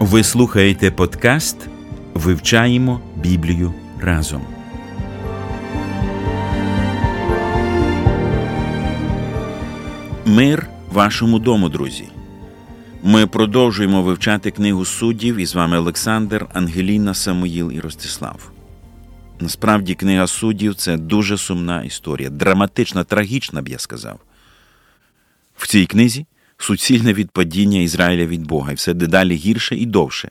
Ви слухаєте подкаст Вивчаємо Біблію разом. Мир вашому дому, друзі. Ми продовжуємо вивчати книгу суддів і з вами Олександр, Ангеліна, Самуїл і Ростислав. Насправді, книга суддів це дуже сумна історія, драматична, трагічна, б я сказав. В цій книзі суцільне відпадіння Ізраїля від Бога, і все дедалі гірше і довше.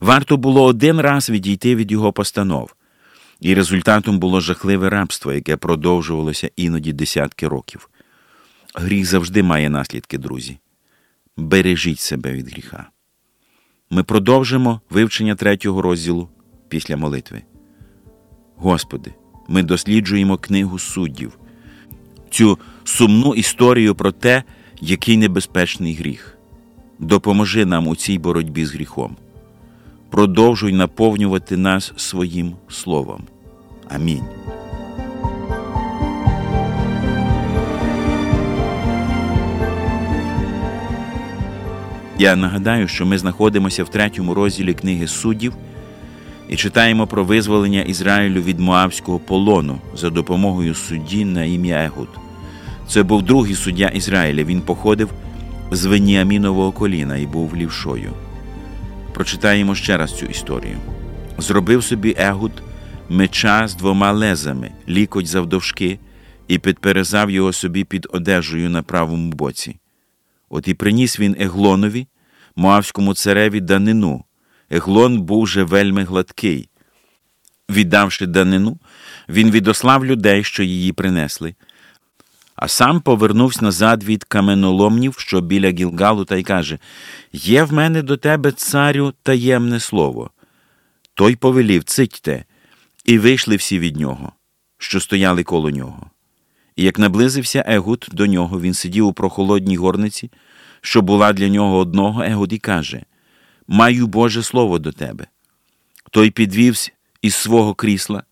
Варто було один раз відійти від його постанов, і результатом було жахливе рабство, яке продовжувалося іноді десятки років. Гріх завжди має наслідки, друзі. Бережіть себе від гріха. Ми продовжимо вивчення третього розділу після молитви. Господи, ми досліджуємо книгу суддів, цю сумну історію про те, який небезпечний гріх. Допоможи нам у цій боротьбі з гріхом. Продовжуй наповнювати нас своїм словом. Амінь. Я нагадаю, що ми знаходимося в третьому розділі книги суддів і читаємо про визволення Ізраїлю від Моавського полону за допомогою судді на ім'я Егуд. Це був другий суддя Ізраїля. Він походив з Веніамінового коліна і був лівшою. Прочитаємо ще раз цю історію. Зробив собі Егуд меча з двома лезами, лікоть завдовжки, і підперезав його собі під одежею на правому боці. От і приніс він Еглонові, Моавському цареві данину. Еглон був же вельми гладкий. Віддавши данину, він відослав людей, що її принесли а сам повернувся назад від каменоломнів, що біля Гілгалу, та й каже: Є в мене до тебе, царю, таємне слово. Той повелів цитьте, і вийшли всі від нього, що стояли коло нього. І як наблизився Егуд до нього, він сидів у прохолодній горниці, що була для нього одного Егуд, і каже: Маю Боже слово до тебе. Той підвівся із свого крісла,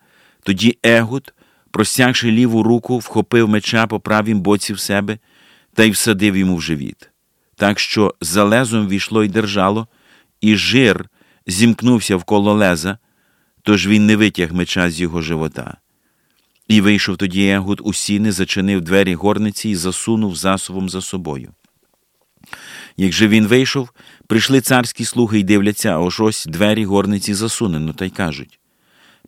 тоді Егуд простягши ліву руку, вхопив меча по правім боці в себе та й всадив йому в живіт. Так що за лезом війшло й держало, і жир зімкнувся вколо леза, тож він не витяг меча з його живота. І вийшов тоді Егуд у сіни, зачинив двері горниці і засунув засувом за собою. Як же він вийшов, прийшли царські слуги й дивляться, а ось ось двері горниці засунено, та й кажуть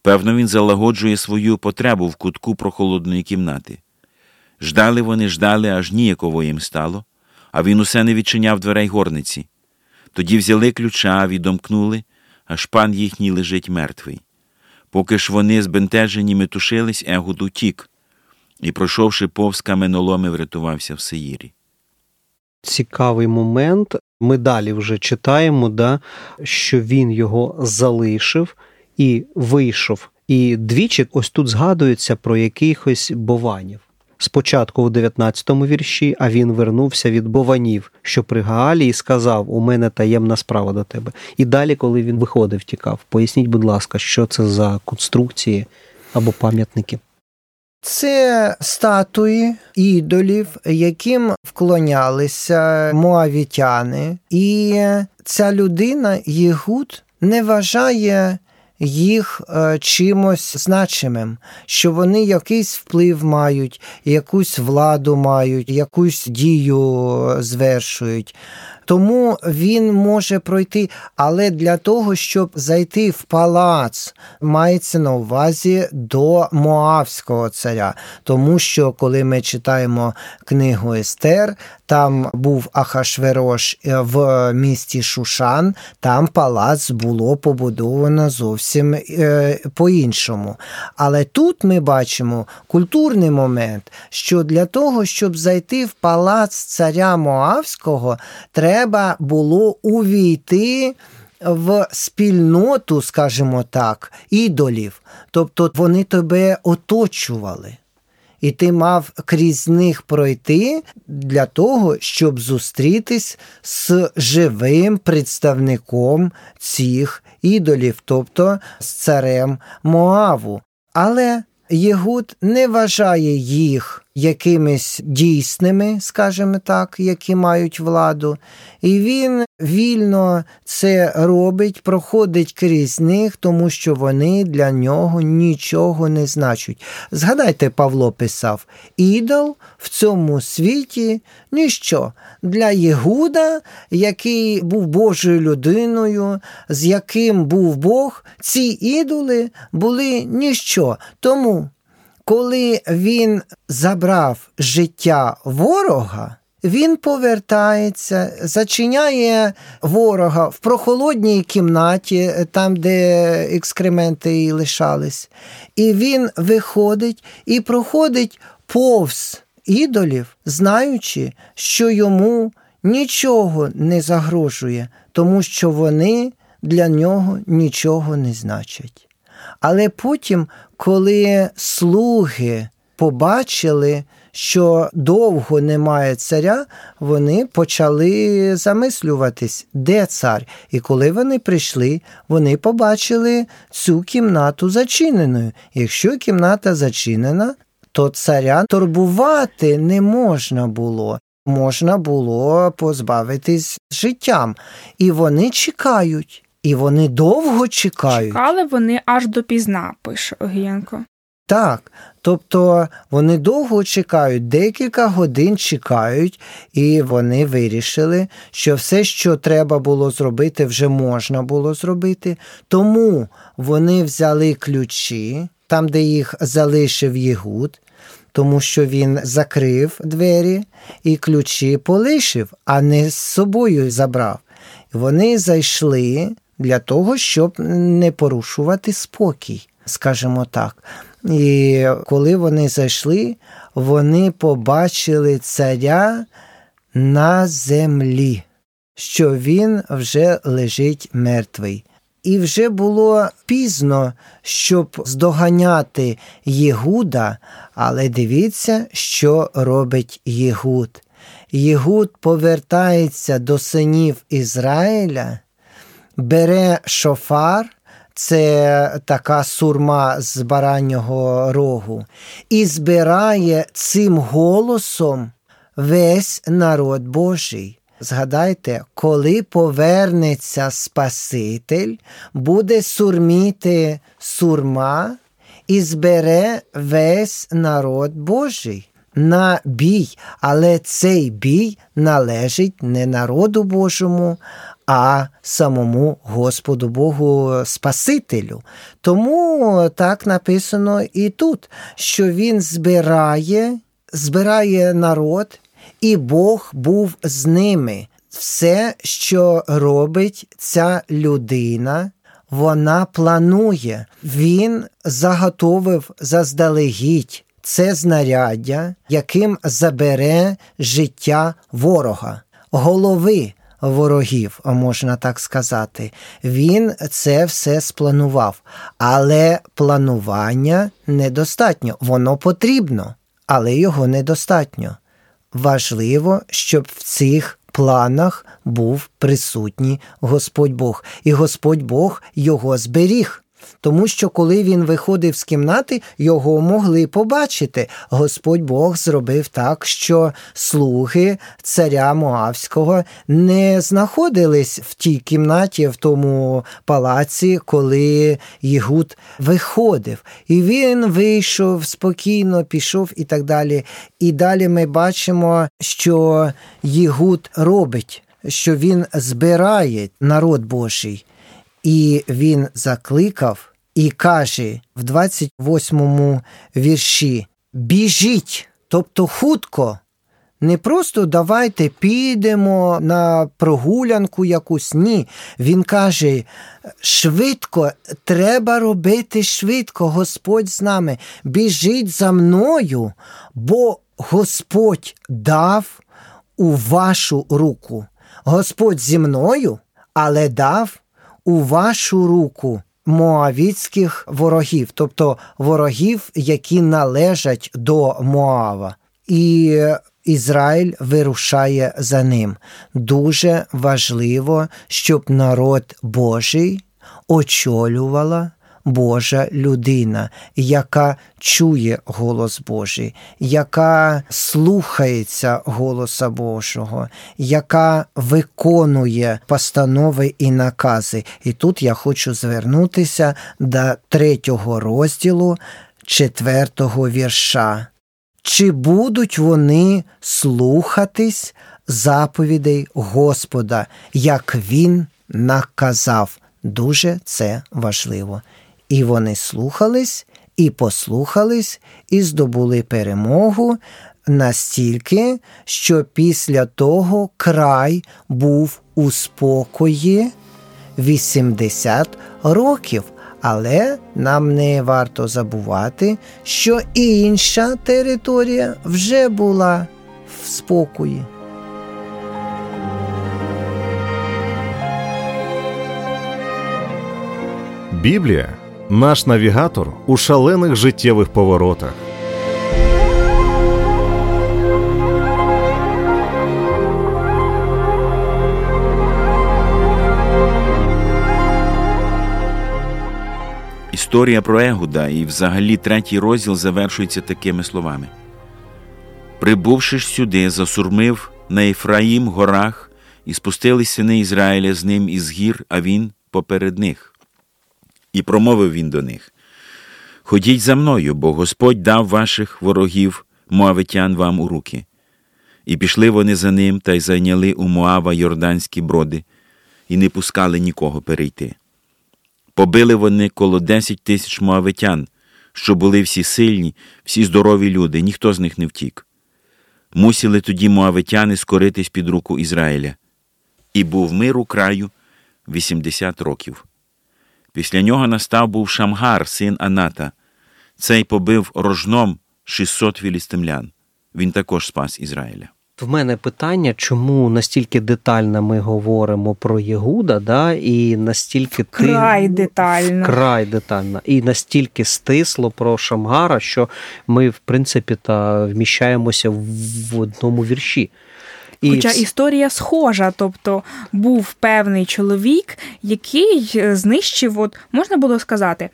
Певно, він залагоджує свою потребу в кутку прохолодної кімнати. Ждали вони, ждали, аж ніяково їм стало, а він усе не відчиняв дверей горниці. Тоді взяли ключа, відомкнули, аж пан їхній лежить мертвий. Поки ж вони збентежені метушились, Егуд утік, і, пройшовши повз каменоломи, врятувався в Сеїрі. Цікавий момент. Ми далі вже читаємо, да, що він його залишив і вийшов. І двічі ось тут згадується про якихось бованів. Спочатку у 19-му вірші, а він вернувся від бованів, що при Гаалі, і сказав: У мене таємна справа до тебе. І далі, коли він виходив, тікав. Поясніть, будь ласка, що це за конструкції або пам'ятники? Це статуї ідолів, яким вклонялися моавітяни, і ця людина, Єгуд, не вважає їх е, чимось значимим, що вони якийсь вплив мають, якусь владу мають, якусь дію звершують. Тому він може пройти, але для того, щоб зайти в палац, мається на увазі до Моавського царя. Тому що, коли ми читаємо книгу Естер, там був Ахашверош е, в місті Шушан, там палац було побудовано зовсім е, по-іншому. Але тут ми бачимо культурний момент, що для того, щоб зайти в палац царя Моавського, треба треба було увійти в спільноту, скажімо так, ідолів. Тобто вони тебе оточували. І ти мав крізь них пройти для того, щоб зустрітись з живим представником цих ідолів, тобто з царем Моаву. Але Єгуд не вважає їх якимись дійсними, скажімо так, які мають владу, і він вільно це робить, проходить крізь них, тому що вони для нього нічого не значать. Згадайте, Павло писав: ідол в цьому світі ніщо. Для Єгуда, який був Божою людиною, з яким був Бог, ці ідоли були ніщо. Тому коли він забрав життя ворога, він повертається, зачиняє ворога в прохолодній кімнаті, там, де екскременти лишались, і він виходить і проходить повз ідолів, знаючи, що йому нічого не загрожує, тому що вони для нього нічого не значать. Але потім, коли слуги побачили, що довго немає царя, вони почали замислюватись, де цар. І коли вони прийшли, вони побачили цю кімнату зачиненою. Якщо кімната зачинена, то царя турбувати не можна було. Можна було позбавитись життям. І вони чекають. І вони довго чекають. Чекали вони аж допізна, пише Огієнко. Так, тобто вони довго чекають, декілька годин чекають, і вони вирішили, що все, що треба було зробити, вже можна було зробити. Тому вони взяли ключі, там, де їх залишив Єгуд, тому що він закрив двері і ключі полишив, а не з собою забрав. Вони зайшли для того, щоб не порушувати спокій, скажімо так. І коли вони зайшли, вони побачили царя на землі, що він вже лежить мертвий. І вже було пізно, щоб здоганяти Єгуда, але дивіться, що робить Єгуд. Єгуд повертається до синів Ізраїля бере шофар, це така сурма з баранього рогу, і збирає цим голосом весь народ Божий. Згадайте, коли повернеться Спаситель, буде сурміти сурма і збере весь народ Божий на бій, але цей бій належить не народу Божому, а самому Господу Богу Спасителю. Тому так написано і тут, що він збирає, збирає народ, і Бог був з ними. Все, що робить ця людина, вона планує, він заготовив заздалегідь це знаряддя, яким забере життя ворога, голови ворогів, можна так сказати. Він це все спланував. Але планування недостатньо. Воно потрібно, але його недостатньо. Важливо, щоб в цих планах був присутній Господь Бог, і Господь Бог його зберіг тому що коли він виходив з кімнати, його могли побачити. Господь Бог зробив так, що слуги царя Моавського не знаходились в тій кімнаті, в тому палаці, коли Єгуд виходив. І він вийшов спокійно, пішов і так далі. І далі ми бачимо, що Єгуд робить. Що він збирає народ Божий, і він закликав і каже в 28-му вірші: Біжіть, тобто хутко. Не просто давайте підемо на прогулянку якусь. Ні. Він каже: швидко, треба робити швидко, Господь з нами. Біжіть за мною, бо Господь дав у вашу руку. Господь зі мною, але дав у вашу руку моавіцьких ворогів, тобто ворогів, які належать до Моава. І Ізраїль вирушає за ним. Дуже важливо, щоб народ Божий очолювала Божа людина, яка чує голос Божий, яка слухається голоса Божого, яка виконує постанови і накази. І тут я хочу звернутися до третього розділу четвертого вірша. Чи будуть вони слухатись заповідей Господа, як Він наказав? Дуже це важливо. І вони слухались, і послухались, і здобули перемогу настільки, що після того край був у спокої 80 років. Але нам не варто забувати, що інша територія вже була в спокої. Біблія наш навігатор у шалених життєвих поворотах. Історія про Егуда і взагалі третій розділ завершується такими словами. Прибувши ж сюди, засурмив на Ефраїм горах, і спустились сини Ізраїля з ним із гір, а він поперед них. І промовив він до них: Ходіть за мною, бо Господь дав ваших ворогів, моавитян вам у руки. І пішли вони за ним та й зайняли у Моава йорданські броди, і не пускали нікого перейти. Побили вони коло десять тисяч моавитян, що були всі сильні, всі здорові люди, ніхто з них не втік. Мусили тоді моавитяни скоритись під руку Ізраїля. І був мир у краю 80 років. Після нього настав був Шамгар, син Аната. Цей побив рожном 600 філістимлян. Він також спас Ізраїля. В мене питання, чому настільки детально ми говоримо про Єгуда, да, і настільки Вкрай ти детально. вкрай детально, і настільки стисло про Шамгара, що ми, в принципі, та вміщаємося в одному вірші. І Хоча історія схожа, тобто був певний чоловік, який е, знищив, от можна було сказати.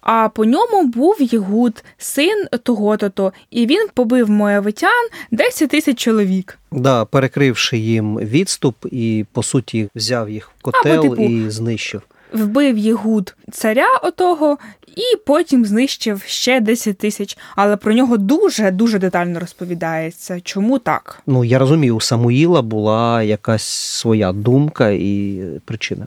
А по ньому був Єгуд, син того-то, і він побив моявитян 10 тисяч чоловік. да, перекривши їм відступ, і по суті взяв їх в котел типу, і знищив. Вбив Єгуд царя отого, і потім знищив ще 10 тисяч. Але про нього дуже дуже детально розповідається. Чому так? Ну я розумію, у Самуїла була якась своя думка і причина.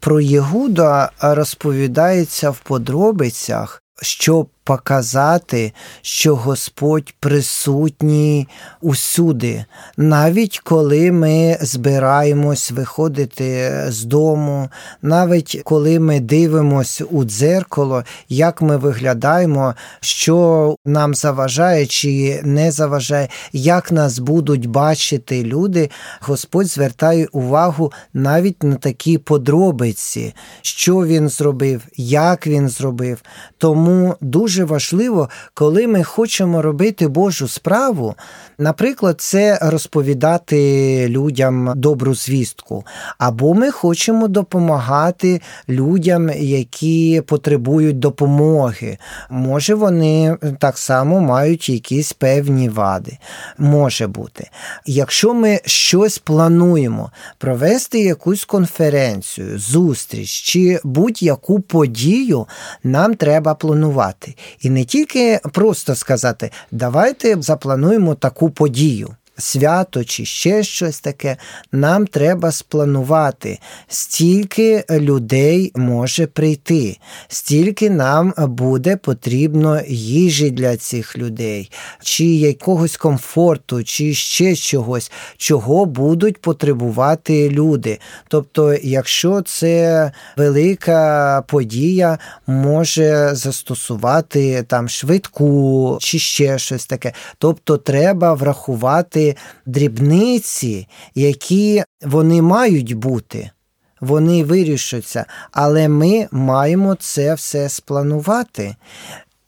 Про Єгуда розповідається в подробицях, щоб показати, що Господь присутній усюди, навіть коли ми збираємось виходити з дому, навіть коли ми дивимося у дзеркало, як ми виглядаємо, що нам заважає чи не заважає, як нас будуть бачити люди, Господь звертає увагу навіть на такі подробиці, що він зробив, як він зробив. Тому дуже важливо, коли ми хочемо робити Божу справу, наприклад, це розповідати людям добру звістку, або ми хочемо допомагати людям, які потребують допомоги. Може, вони так само мають якісь певні вади. Може бути. Якщо ми щось плануємо провести якусь конференцію, зустріч чи будь-яку подію, нам треба планувати. І не тільки просто сказати, давайте заплануємо таку подію. Свято чи ще щось таке, нам треба спланувати, стільки людей може прийти, стільки нам буде потрібно їжі для цих людей, чи якогось комфорту, чи ще чогось, чого будуть потребувати люди. Тобто, якщо це велика подія, може застосувати там швидку чи ще щось таке. Тобто, треба врахувати дрібниці, які вони мають бути. Вони вирішаться, але ми маємо це все спланувати.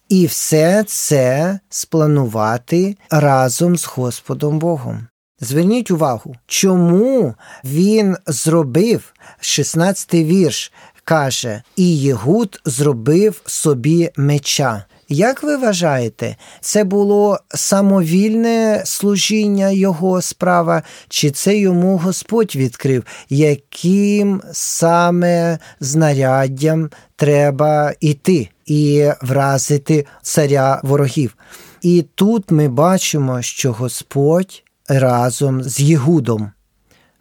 І все це спланувати разом з Господом Богом. Зверніть увагу, чому він зробив 16-й вірш, каже, і Єгуд зробив собі меча. Як ви вважаєте, це було самовільне служіння його справа, чи це йому Господь відкрив, яким саме знаряддям треба йти і вразити царя ворогів? І тут ми бачимо, що Господь разом з Єгудом.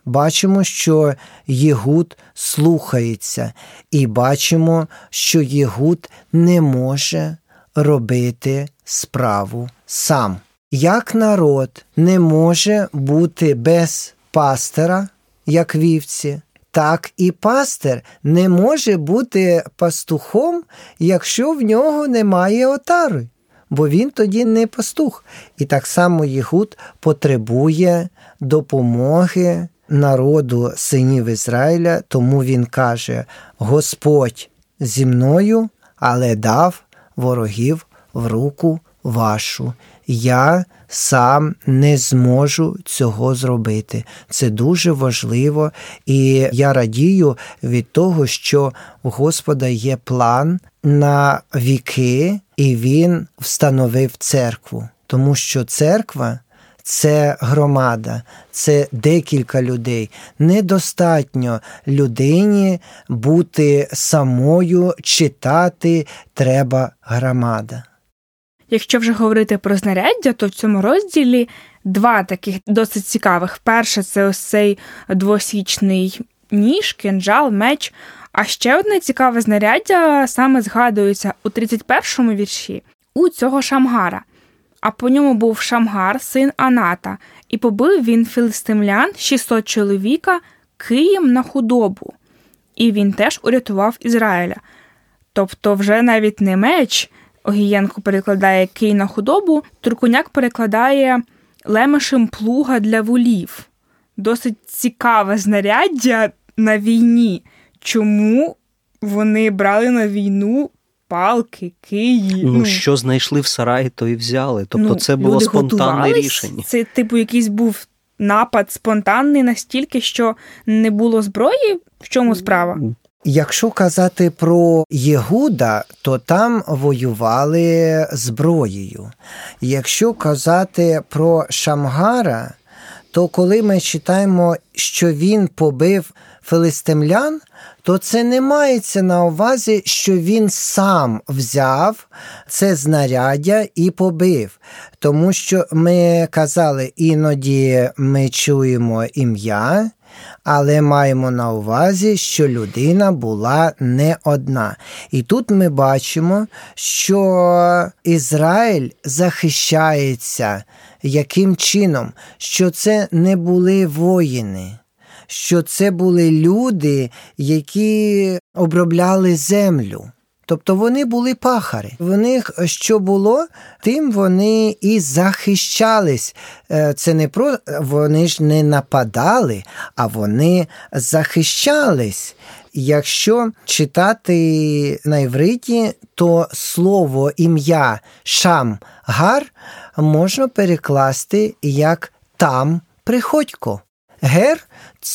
Бачимо, що Єгуд слухається, і бачимо, що Єгуд не може робити справу сам. Як народ не може бути без пастера, як вівці, так і пастир не може бути пастухом, якщо в нього немає отари, бо він тоді не пастух. І так само Єгуд потребує допомоги народу синів Ізраїля, тому він каже: Господь зі мною, але дав ворогів в руку вашу. Я сам не зможу цього зробити. Це дуже важливо, і я радію від того, що у Господа є план на віки, і Він встановив церкву, тому що церква. Це громада, це декілька людей. Недостатньо людині бути самою, читати треба громада. Якщо вже говорити про знаряддя, то в цьому розділі два таких досить цікавих. Перше це ось цей двосічний ніж, кинджал, меч. А ще одне цікаве знаряддя саме згадується у 31-му вірші у цього Шамгара. А по ньому був Шамгар, син Аната, і побив він філистимлян 600 чоловіка Києм на худобу, і він теж урятував Ізраїля. Тобто, вже навіть не меч, Огієнко перекладає кий на худобу, Туркуняк перекладає лемешем плуга для волів. Досить цікаве знаряддя на війні. Чому вони брали на війну палки, киї? Ну, ну що знайшли в сараї, то і взяли. Тобто, ну, це було спонтанне рішення. Це, типу, якийсь був напад спонтанний настільки, що не було зброї. В чому справа? Якщо казати про Єгуда, то там воювали зброєю. Якщо казати про Шамгара, то коли ми читаємо, що він побив филистимлян, то це не мається на увазі, що він сам взяв це знаряддя і побив. Тому що ми казали, іноді ми чуємо ім'я, але маємо на увазі, що людина була не одна. І тут ми бачимо, що Ізраїль захищається яким чином, що це не були воїни. Що це були люди, які обробляли землю. Тобто вони були пахари. В них що було, тим вони і захищались. Е, це не про вони ж не нападали, а вони захищались. Якщо читати на івриті, то слово ім'я Шам-Гар можна перекласти як там приходько. Гер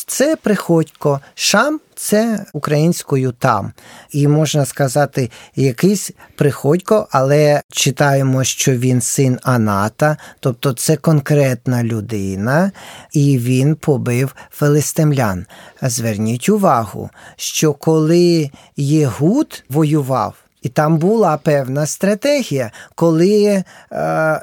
це приходько, шам це українською там. І можна сказати, якийсь приходько, але читаємо, що він син Аната, тобто це конкретна людина, і він побив филистимлян. Зверніть увагу, що коли Єгуд воював, і там була певна стратегія, коли е,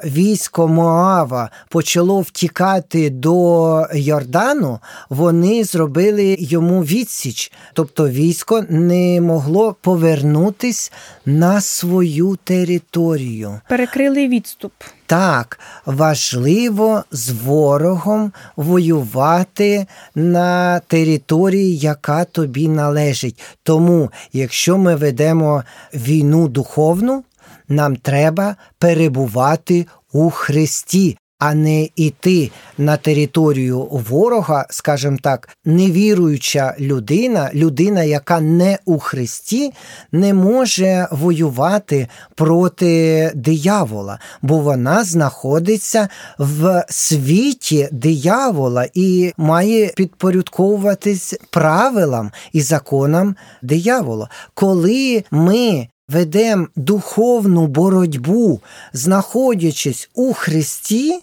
військо Моава почало втікати до Йордану, вони зробили йому відсіч, тобто військо не могло повернутись на свою територію. Перекрили відступ. Так, важливо з ворогом воювати на території, яка тобі належить. Тому, якщо ми ведемо війну духовну, нам треба перебувати у Христі. А не йти на територію ворога, скажімо так, невіруюча людина, людина, яка не у Христі, не може воювати проти диявола, бо вона знаходиться в світі диявола і має підпорядковуватись правилам і законам диявола. Коли ми ведемо духовну боротьбу, знаходячись у Христі,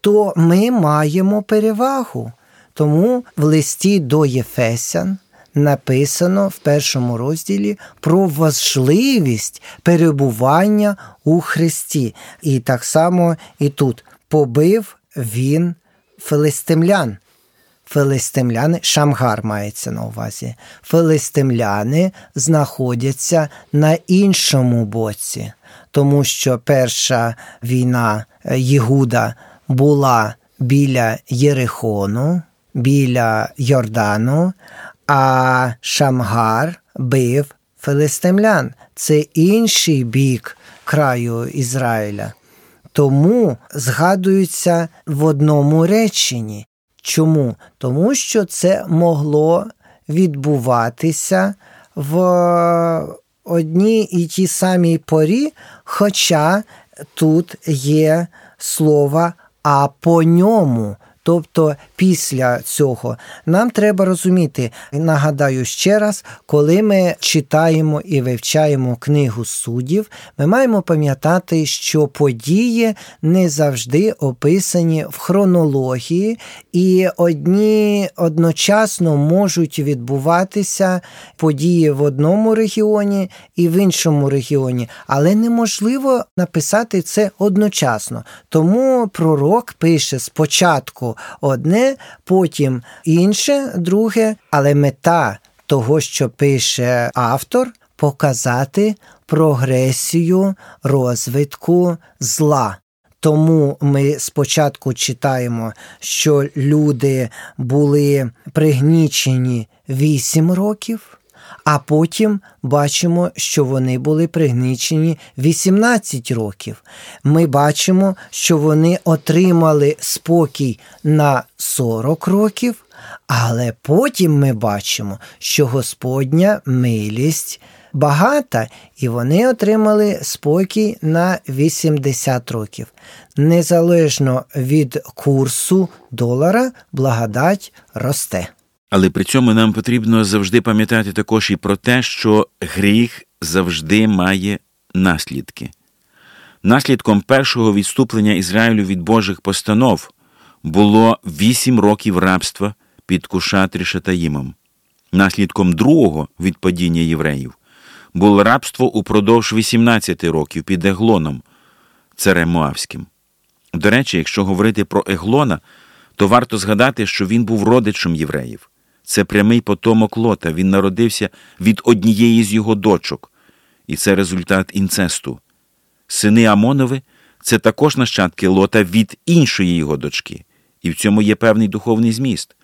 то ми маємо перевагу. Тому в листі до Єфесян написано в першому розділі про важливість перебування у Христі. І так само і тут побив він филистимлян. Филистимляни, Шамгар мається на увазі. Филистимляни знаходяться на іншому боці, тому що перша війна Єгуда була біля Єрихону, біля Йордану, а Шамгар бив филистимлян. Це інший бік краю Ізраїля. Тому згадується в одному реченні. Чому? Тому що це могло відбуватися в одній і тій самій порі, хоча тут є слово а по ньому. Тобто після цього нам треба розуміти, нагадаю ще раз, коли ми читаємо і вивчаємо книгу суддів, ми маємо пам'ятати, що події не завжди описані в хронології, і одні одночасно можуть відбуватися події в одному регіоні і в іншому регіоні, але неможливо написати це одночасно. Тому пророк пише спочатку одне, потім інше, друге, але мета того, що пише автор, показати прогресію розвитку зла. Тому ми спочатку читаємо, що люди були пригнічені 8 років а потім бачимо, що вони були пригничені 18 років. Ми бачимо, що вони отримали спокій на 40 років, але потім ми бачимо, що Господня милість багата, і вони отримали спокій на 80 років. Незалежно від курсу долара, благодать росте. Але при цьому нам потрібно завжди пам'ятати також і про те, що гріх завжди має наслідки. Наслідком першого відступлення Ізраїлю від Божих постанов було вісім років рабства під Кушатрі Шатаїмом. Наслідком другого від падіння євреїв було рабство упродовж 18 років під Еглоном, царем Моавським. До речі, якщо говорити про Еглона, то варто згадати, що він був родичем євреїв. Це прямий потомок Лота. Він народився від однієї з його дочок, і це результат інцесту. Сини Амонови це також нащадки Лота від іншої його дочки, і в цьому є певний духовний зміст.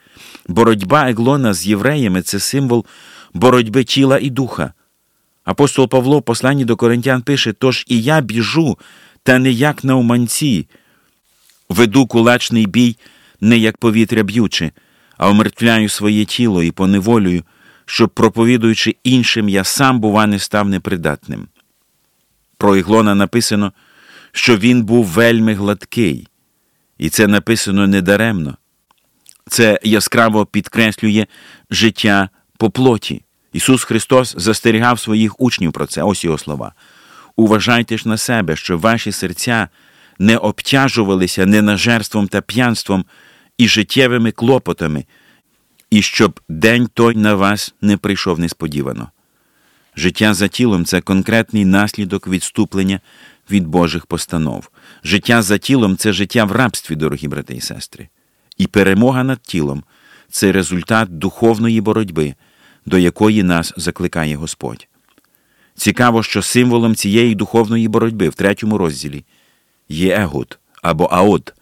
Боротьба Еглона з євреями це символ боротьби тіла і духа. Апостол Павло в посланні до Коринтян пише: Тож і я біжу, та не як на уманці, веду кулачний бій, не як повітря б'ючи а омертвляю своє тіло і поневолюю, щоб, проповідуючи іншим, я сам, бува, не став непридатним. Про Іглона написано, що він був вельми гладкий, і це написано недаремно. Це яскраво підкреслює життя по плоті. Ісус Христос застерігав своїх учнів про це, ось його слова. Уважайте ж на себе, щоб ваші серця не обтяжувалися ненажерством та п'янством і життєвими клопотами, і щоб день той на вас не прийшов несподівано. Життя за тілом це конкретний наслідок відступлення від Божих постанов. Життя за тілом це життя в рабстві, дорогі брати і сестри. І перемога над тілом це результат духовної боротьби, до якої нас закликає Господь. Цікаво, що символом цієї духовної боротьби в третьому розділі є Егуд або Аод.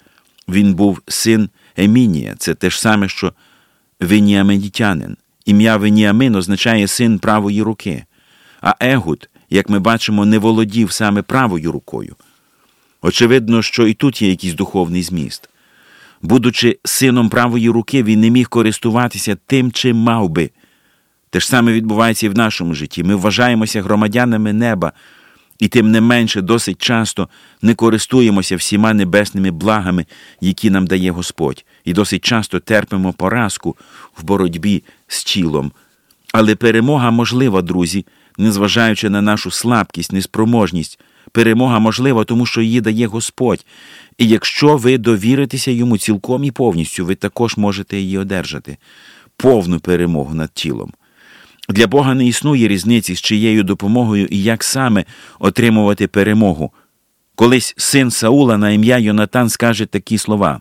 Він був син Емінія це те ж саме, що Веніаминітянин. Ім'я Веніамин означає син правої руки, а Егуд, як ми бачимо, не володів саме правою рукою. Очевидно, що і тут є якийсь духовний зміст. Будучи сином правої руки, він не міг користуватися тим, чим мав би. Те ж саме відбувається і в нашому житті. Ми вважаємося громадянами неба, і тим не менше досить часто не користуємося всіма небесними благами, які нам дає Господь, і досить часто терпимо поразку в боротьбі з тілом. Але перемога можлива, друзі, незважаючи на нашу слабкість, неспроможність. Перемога можлива, тому що її дає Господь. І якщо ви довіритеся йому цілком і повністю, ви також можете її одержати повну перемогу над тілом. Для Бога не існує різниці, з чиєю допомогою і як саме отримувати перемогу. Колись син Саула на ім'я Йонатан скаже такі слова.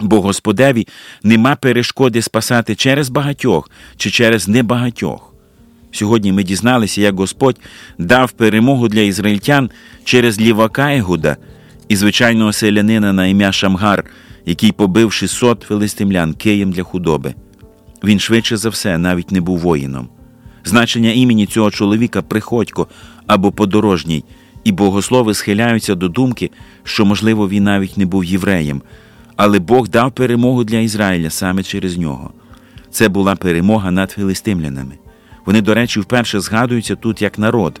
Бо Господеві нема перешкоди спасати через багатьох чи через небагатьох. Сьогодні ми дізналися, як Господь дав перемогу для ізраїльтян через лівака Егуда і звичайного селянина на ім'я Шамгар, який побив 600 филистимлян києм для худоби. Він швидше за все навіть не був воїном. Значення імені цього чоловіка приходько або подорожній, і богослови схиляються до думки, що, можливо, він навіть не був євреєм, але Бог дав перемогу для Ізраїля саме через нього. Це була перемога над филистимлянами. Вони, до речі, вперше згадуються тут як народ.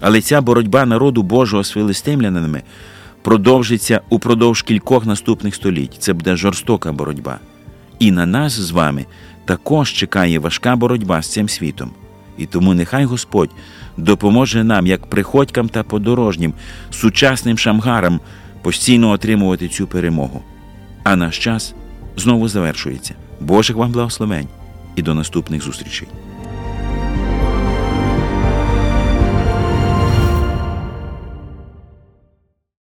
Але ця боротьба народу Божого з филистимлянами продовжиться упродовж кількох наступних століть. Це буде жорстока боротьба. І на нас з вами також чекає важка боротьба з цим світом. І тому нехай Господь допоможе нам, як приходькам та подорожнім, сучасним шамгарам постійно отримувати цю перемогу. А наш час знову завершується. Божих вам благословень і до наступних зустрічей.